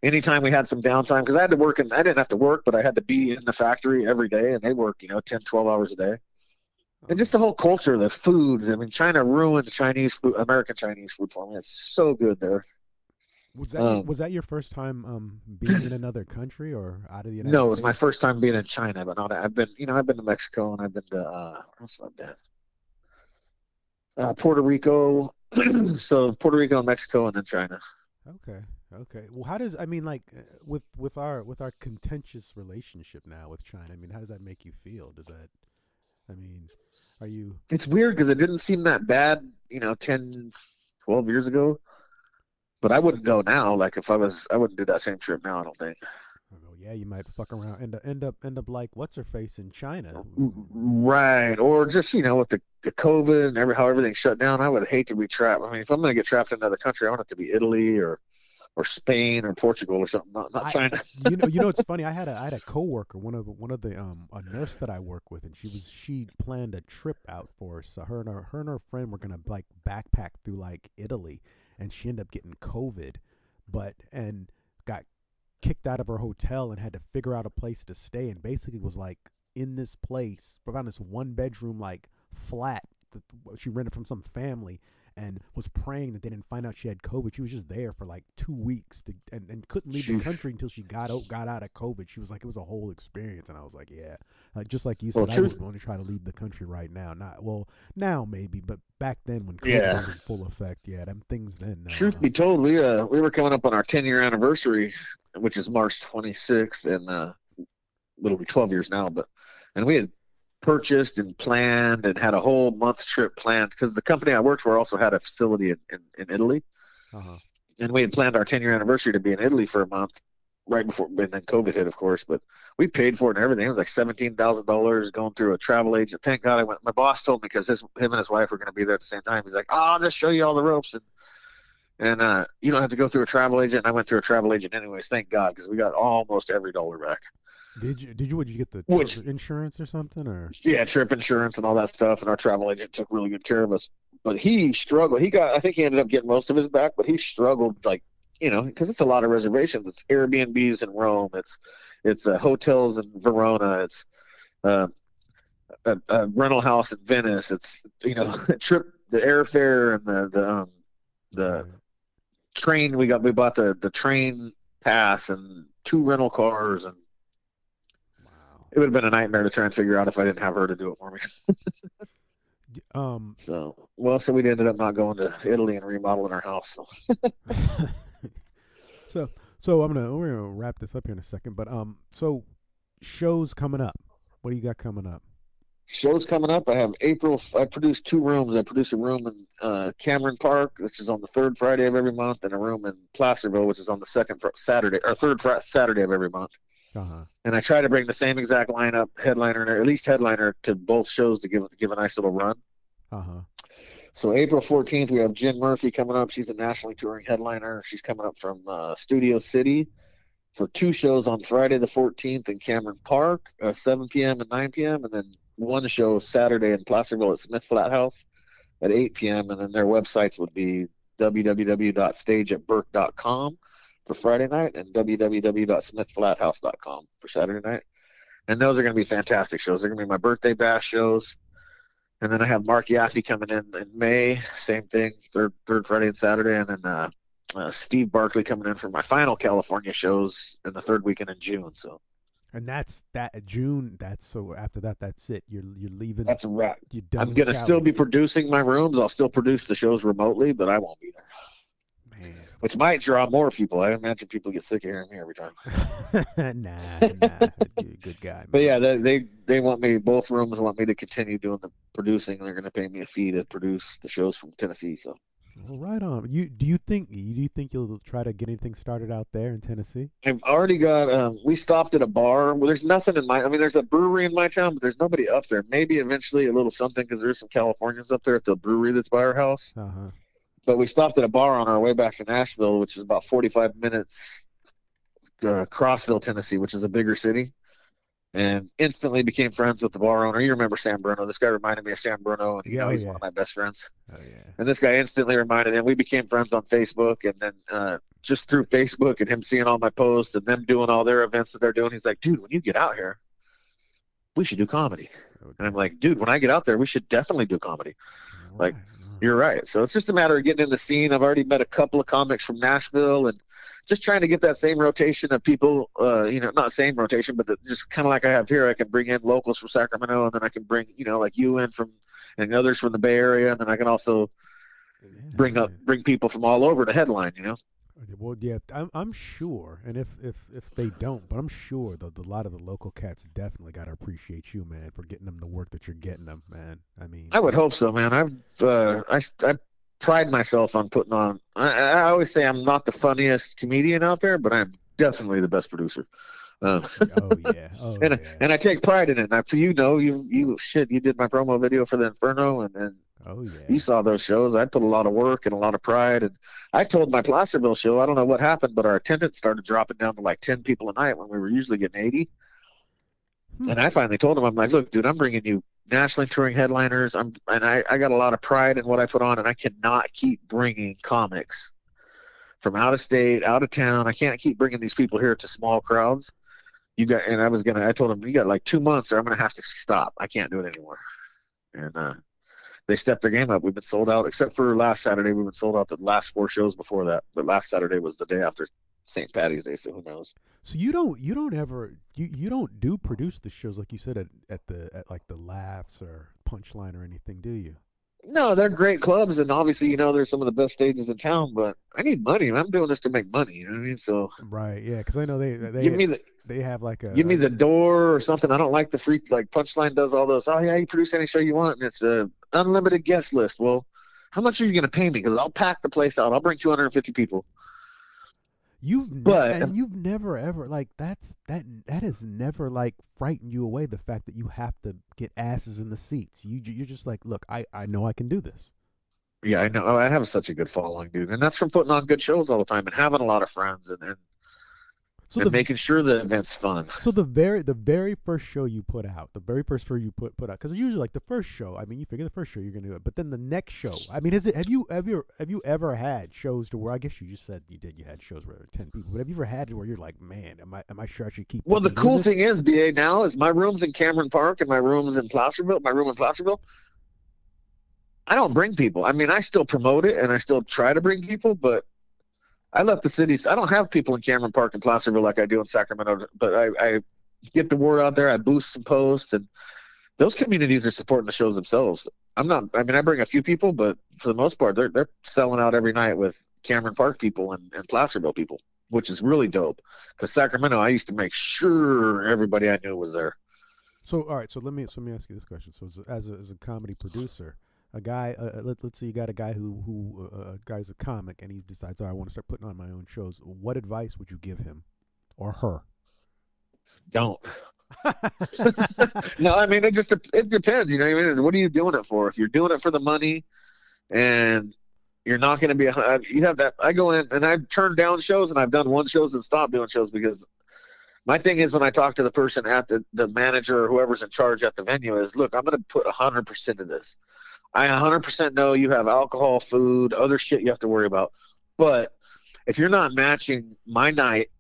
anytime we had some downtime, because I had to work, and I didn't have to work, but I had to be in the factory every day, and they work, you know, 10, 12 hours a day. And just the whole culture, the food. I mean, China ruined Chinese food, American Chinese food for me. It's so good there. Was that Um, was that your first time um, being in another country or out of the United States? No, it was my first time being in China, but not. I've been, you know, I've been to Mexico and I've been to uh, where else have I been? Uh, Puerto Rico. so Puerto Rico and Mexico and then China. Okay, okay. Well, how does I mean, like, uh, with with our with our contentious relationship now with China? I mean, how does that make you feel? Does that, I mean, are you? It's weird because it didn't seem that bad, you know, 10, 12 years ago. But I wouldn't go now. Like if I was, I wouldn't do that same trip now. I don't think. Yeah, you might fuck around up end up end up like what's her face in China. Right, or just you know with the, the COVID and every how everything shut down, I would hate to be trapped. I mean, if I'm going to get trapped in another country, I want it to be Italy or or Spain or Portugal or something, not, not I- China. you know, you know, it's funny. I had a I had a coworker, one of one of the um a nurse that I work with, and she was she planned a trip out for us. So her and her her and her friend were gonna like backpack through like Italy, and she ended up getting COVID, but and got kicked out of her hotel and had to figure out a place to stay, and basically was like in this place, found this one bedroom like flat that she rented from some family and was praying that they didn't find out she had COVID. She was just there for like two weeks to, and, and couldn't leave the country until she got out got out of COVID. She was like, it was a whole experience, and I was like, yeah, like just like you Well, said, I would truth- want to try to leave the country right now. Not well now maybe, but back then when COVID Yeah. was in full effect, yeah, them things then. Truth be told, we uh we were coming up on our 10 year anniversary, which is March 26th, and uh, it'll be 12 years now. But and we had purchased and planned and had a whole month trip planned because the company I worked for also had a facility in, in, in Italy, Uh-huh. and we had planned our 10 year anniversary to be in Italy for a month, right before and then COVID hit, of course. But we paid for it and everything. It was like seventeen thousand dollars going through a travel agent. Thank God I went. My boss told me because his him and his wife were going to be there at the same time. He's like, "Oh, I'll just show you all the ropes and and uh, you don't have to go through a travel agent." And I went through a travel agent anyways. Thank God because we got almost every dollar back. Did you did you would you get the Which- insurance or something or Yeah, trip insurance and all that stuff. And our travel agent took really good care of us. But he struggled. He got. I think he ended up getting most of his back, but he struggled like you know because it's a lot of reservations. It's Airbnbs in Rome. It's it's uh, hotels in Verona. It's uh, a, a rental house in Venice. It's you know trip the airfare and the the um, the train. We got we bought the the train pass and two rental cars and it would have been a nightmare to try and figure out if I didn't have her to do it for me. Um So well, so we ended up not going to Italy and remodeling our house. So. so so I'm gonna we're gonna wrap this up here in a second, but um so shows coming up. What do you got coming up? Shows coming up. I have April. I produce two rooms. I produce a room in uh, Cameron Park, which is on the third Friday of every month, and a room in Placerville, which is on the second fr- Saturday or third fr- Saturday of every month. Uh huh. And I try to bring the same exact lineup, headliner, or at least headliner, to both shows to give give a nice little run. Uh huh. So April 14th, we have Jen Murphy coming up. She's a nationally touring headliner. She's coming up from uh, Studio City for two shows on Friday the 14th in Cameron Park, uh, 7 p.m. and 9 p.m., and then one show Saturday in Placerville at Smith Flat House at 8 p.m. And then their websites would be www.stageatburke.com for Friday night and www.smithflathouse.com for Saturday night. And those are going to be fantastic shows. They're going to be my birthday bash shows. And then I have Mark Yaffe coming in in May, same thing, third third Friday and Saturday, and then uh, uh, Steve Barkley coming in for my final California shows in the third weekend in June. So And that's that June. That's so after that, that's it. You're you're leaving. that's a wrap. you're done. I'm gonna Cali. still be producing my rooms. I'll still produce the shows remotely, but I won't be there, man. which might draw more people. I imagine people get sick of hearing me every time. nah, nah, you're good guy. But yeah, they they, they want me. Both rooms want me to continue doing the producing. They're gonna pay me a fee to produce the shows from Tennessee. So Well, right on. You do you think do you think you'll try to get anything started out there in Tennessee? I've already got. Um, we stopped at a bar. Well, there's nothing in my. I mean, there's a brewery in my town, but there's nobody up there. Maybe eventually a little something because there's some Californians up there at the brewery that's by our house. Uh huh. But we stopped at a bar on our way back to Nashville, which is about 45 minutes. Uh, Crossville, Tennessee, which is a bigger city, and instantly became friends with the bar owner. You remember Sam Bruno? This guy reminded me of Sam Bruno, and you know oh, he's yeah. one of my best friends. Oh yeah. And this guy instantly reminded him. We became friends on Facebook, and then uh, just through Facebook and him seeing all my posts and them doing all their events that they're doing, he's like, "Dude, when you get out here, we should do comedy." And I'm like, "Dude, when I get out there, we should definitely do comedy." like, Right. You're right. So it's just a matter of getting in the scene. I've already met a couple of comics from Nashville, and just trying to get that same rotation of people. Uh, you know, not same rotation, but the, just kind of like I have here. I can bring in locals from Sacramento, and then I can bring you know like you in from and others from the Bay Area, and then I can also bring up bring people from all over to headline. You know, Well, yeah, I'm I'm sure, and if if if they don't, but I'm sure the, the lot of the local cats definitely got to appreciate you, man, for getting them the work that you're getting them, man. I mean, I would hope so, man. I've uh, I I pride myself on putting on. I, I always say I'm not the funniest comedian out there, but I'm definitely the best producer. Uh, oh yeah, oh and yeah, and I take pride in it. I, for you know, you you shit, you did my promo video for the Inferno, and and oh yeah. you saw those shows. I put a lot of work and a lot of pride. And I told my Placerville show, I don't know what happened, but our attendance started dropping down to like ten people a night when we were usually getting eighty. Hmm. And I finally told him, I'm like, look, dude, I'm bringing you nationally touring headliners. I'm and I I got a lot of pride in what I put on, and I cannot keep bringing comics from out of state, out of town. I can't keep bringing these people here to small crowds. You got, and I was gonna. I told him, you got like two months, or I'm gonna have to stop. I can't do it anymore. And uh, they stepped their game up. We've been sold out, except for last Saturday. We've been sold out the last four shows before that. But last Saturday was the day after St. Patty's Day, so who knows? So you don't you don't ever you, you don't do produce the shows like you said at, at the at like the laughs or punchline or anything, do you? No, they're great clubs, and obviously, you know, they're some of the best stages in town. But I need money. And I'm doing this to make money. You know what I mean? So Right, yeah, because I know they they give me the they have like a give me the door or something. I don't like the free like Punchline does all those. Oh yeah, you produce any show you want, and it's a unlimited guest list. Well, how much are you going to pay me? Because I'll pack the place out. I'll bring 250 people. You've ne- But- and you've never ever like that's that that has never like frightened you away the fact that you have to get asses in the seats. You you're just like, look, I I know I can do this. Yeah, I know. Oh, I have such a good following, dude, and that's from putting on good shows all the time and having a lot of friends and and, So and the making sure the event's fun. so the very the very first show you put out, the very first show you put put out, because usually like the first show, I mean, you figure the first show you're gonna do it, but then the next show, I mean, has it have you have you have you ever had shows to where I guess you just said you did you had shows where there were ten people, but have you ever had where you're like, man, am I am I sure I should keep? Well, the cool thing is, BA now is my rooms in Cameron Park and my rooms in Placerville. My room in Placerville. I don't bring people. I mean, I still promote it and I still try to bring people, but I let the cities. I don't have people in Cameron Park and Placerville like I do in Sacramento, but I, I get the word out there. I boost some posts, and those communities are supporting the shows themselves. I'm not. I mean, I bring a few people, but for the most part, they're they're selling out every night with Cameron Park people and, and Placerville people, which is really dope. Because Sacramento, I used to make sure everybody I knew was there. So all right, so let me so let me ask you this question. So as a, as a comedy producer, a guy, uh, uh, let, let's say you got a guy who who uh, a guy's a comic and he decides, oh, I want to start putting on my own shows. What advice would you give him or her? Don't. no, I mean it just it depends. You know what I mean? What are you doing it for? If you're doing it for the money, and you're not going to be, a- you have that. I go in and I've turned down shows, and I've done one shows and stopped doing shows because my thing is when I talk to the person at the the manager or whoever's in charge at the venue is, look, I'm going to put hundred percent of this. I 100% know you have alcohol, food, other shit you have to worry about, but if you're not matching my night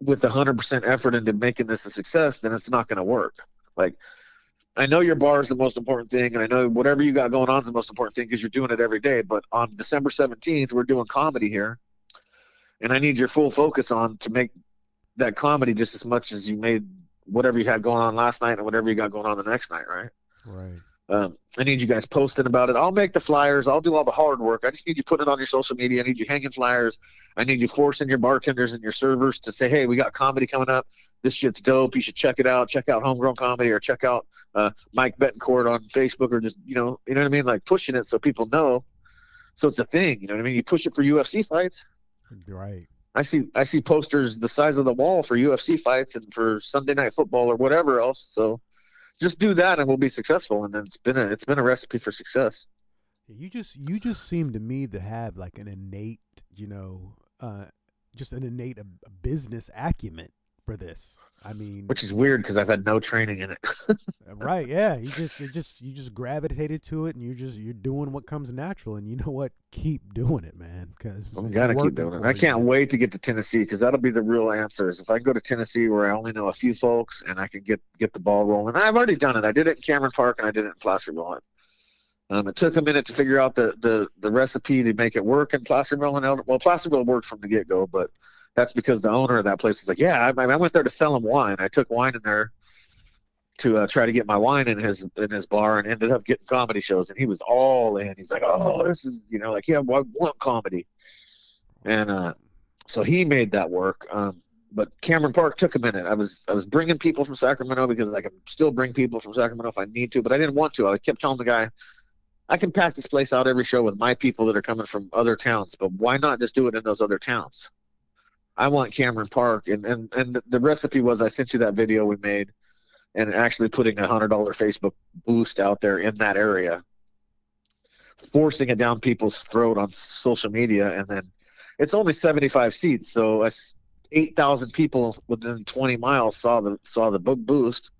with 100% effort into making this a success, then it's not going to work. Like, I know your bar is the most important thing, and I know whatever you got going on is the most important thing because you're doing it every day. But on December 17th, we're doing comedy here, and I need your full focus on to make that comedy just as much as you made whatever you had going on last night and whatever you got going on the next night, right? Right. Um, I need you guys posting about it. I'll make the flyers. I'll do all the hard work. I just need you putting it on your social media. I need you hanging flyers. I need you forcing your bartenders and your servers to say, "Hey, we got comedy coming up. This shit's dope. You should check it out. Check out Homegrown Comedy or check out uh, Mike Betancourt on Facebook or just you know, you know what I mean? Like pushing it so people know. So it's a thing. You know what I mean? You push it for UFC fights. Right. I see I see posters the size of the wall for UFC fights and for Sunday night football or whatever else. So just do that and we'll be successful. And then it's been a it's been a recipe for success. You just you just seem to me to have like an innate, you know, uh, just an innate uh, business acumen for this. I mean, Which is weird because I've had no training in it. right? Yeah, you just you just you just gravitated to it, and you just you're doing what comes natural, and you know what? Keep doing it, man. Because I'm gotta keep doing it. I can't wait to get to Tennessee because that'll be the real answer. Is if I go to Tennessee where I only know a few folks and I can get get the ball rolling. I've already done it. I did it in Cameron Park and I did it in Placerville. Um, it took a minute to figure out the, the, the recipe to make it work in Placerville and Elder. Well, Placerville worked from the get go, but that's because the owner of that place was like, "Yeah, I, I went there to sell him wine. I took wine in there to uh, try to get my wine in his in his bar, and ended up getting comedy shows. And he was all in. He's like, "Oh, this is you know, like yeah, I want comedy." And uh, so he made that work. Um, but Cameron Park took a minute. I was I was bringing people from Sacramento because I can still bring people from Sacramento if I need to, but I didn't want to. I kept telling the guy, I can pack this place out every show with my people that are coming from other towns, but why not just do it in those other towns? I want Cameron Park, and and and the recipe was I sent you that video we made, and actually putting a hundred dollar Facebook boost out there in that area, forcing it down people's throat on social media, and then it's only seventy five seats, so us eight thousand people within twenty miles saw the saw the book boost.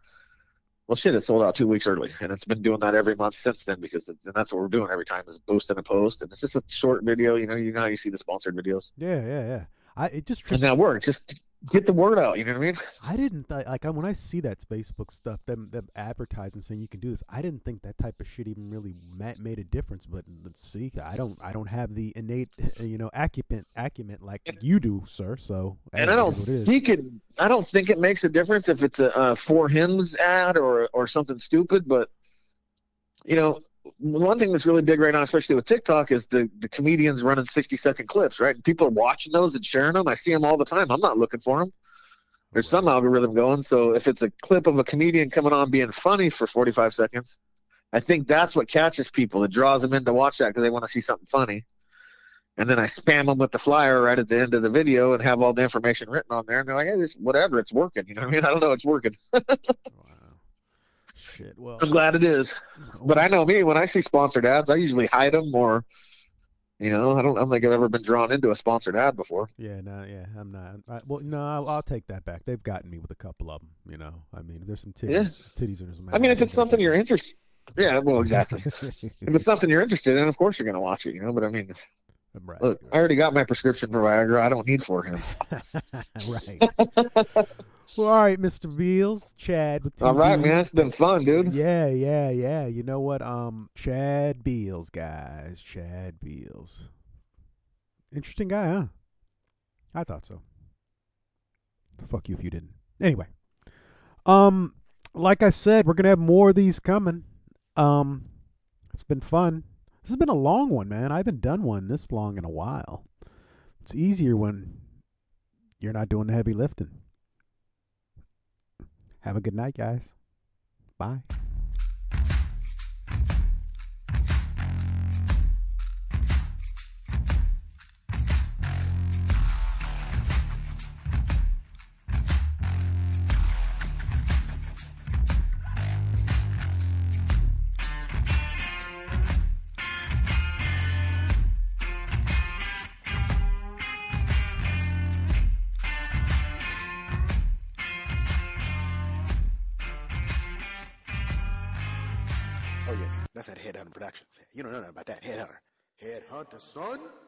Well, shit, it sold out two weeks early, and it's been doing that every month since then because and that's what we're doing every time is boost and a post, and it's just a short video. You know, you know you see the sponsored videos, Yeah, yeah, yeah. I it just and trips that works. Just get the word out. You know what I mean? I didn't th- like when I see that Facebook stuff, them them advertising saying you can do this. I didn't think that type of shit even really ma- made a difference. But let's see, I don't I don't have the innate you know acumen acumen like you do, sir. So And I don't think it. I don't think it makes a difference if it's a, a for Hims ad or or something stupid. But you know, one thing that's really big right now, especially with TikTok, is the the comedians running sixty second clips. Right, and people are watching those and sharing them. I see them all the time. I'm not looking for them. There's some algorithm going. So if it's a clip of a comedian coming on being funny for 45 seconds, I think that's what catches people. It draws them in to watch that because they want to see something funny. And then I spam them with the flyer right at the end of the video and have all the information written on there. And they're like, hey, this, whatever, it's working. You know what I mean? I don't know, it's working. Wow. Shit. Well, I'm glad it is. But I know me, when I see sponsored ads, I usually hide them or, you know, I don't, I don't think I've ever been drawn into a sponsored ad before. Yeah, no, yeah, I'm not. I, well, no, I'll, I'll take that back. They've gotten me with a couple of them. You know, I mean, there's some titties, Yeah. titties or some. I mean, if it's something you're interested, yeah, well, exactly. if it's something you're interested in, of course you're going to watch it, you know. But I mean, right, look, I already got my prescription for Viagra. I don't need for Hims. right. well, all right, Mr. Beals, Chadd with All right, man, it's been fun, dude. Yeah, yeah, yeah. You know what? Um, Chadd Beals, guys. Chadd Beals. Interesting guy, huh? I thought so. Fuck you if you didn't. Anyway, um, like I said, we're gonna have more of these coming. Um, it's been fun. This has been a long one, man. I haven't done one this long in a while. It's easier when you're not doing the heavy lifting. Have a good night, guys. Bye. Headhunter, son.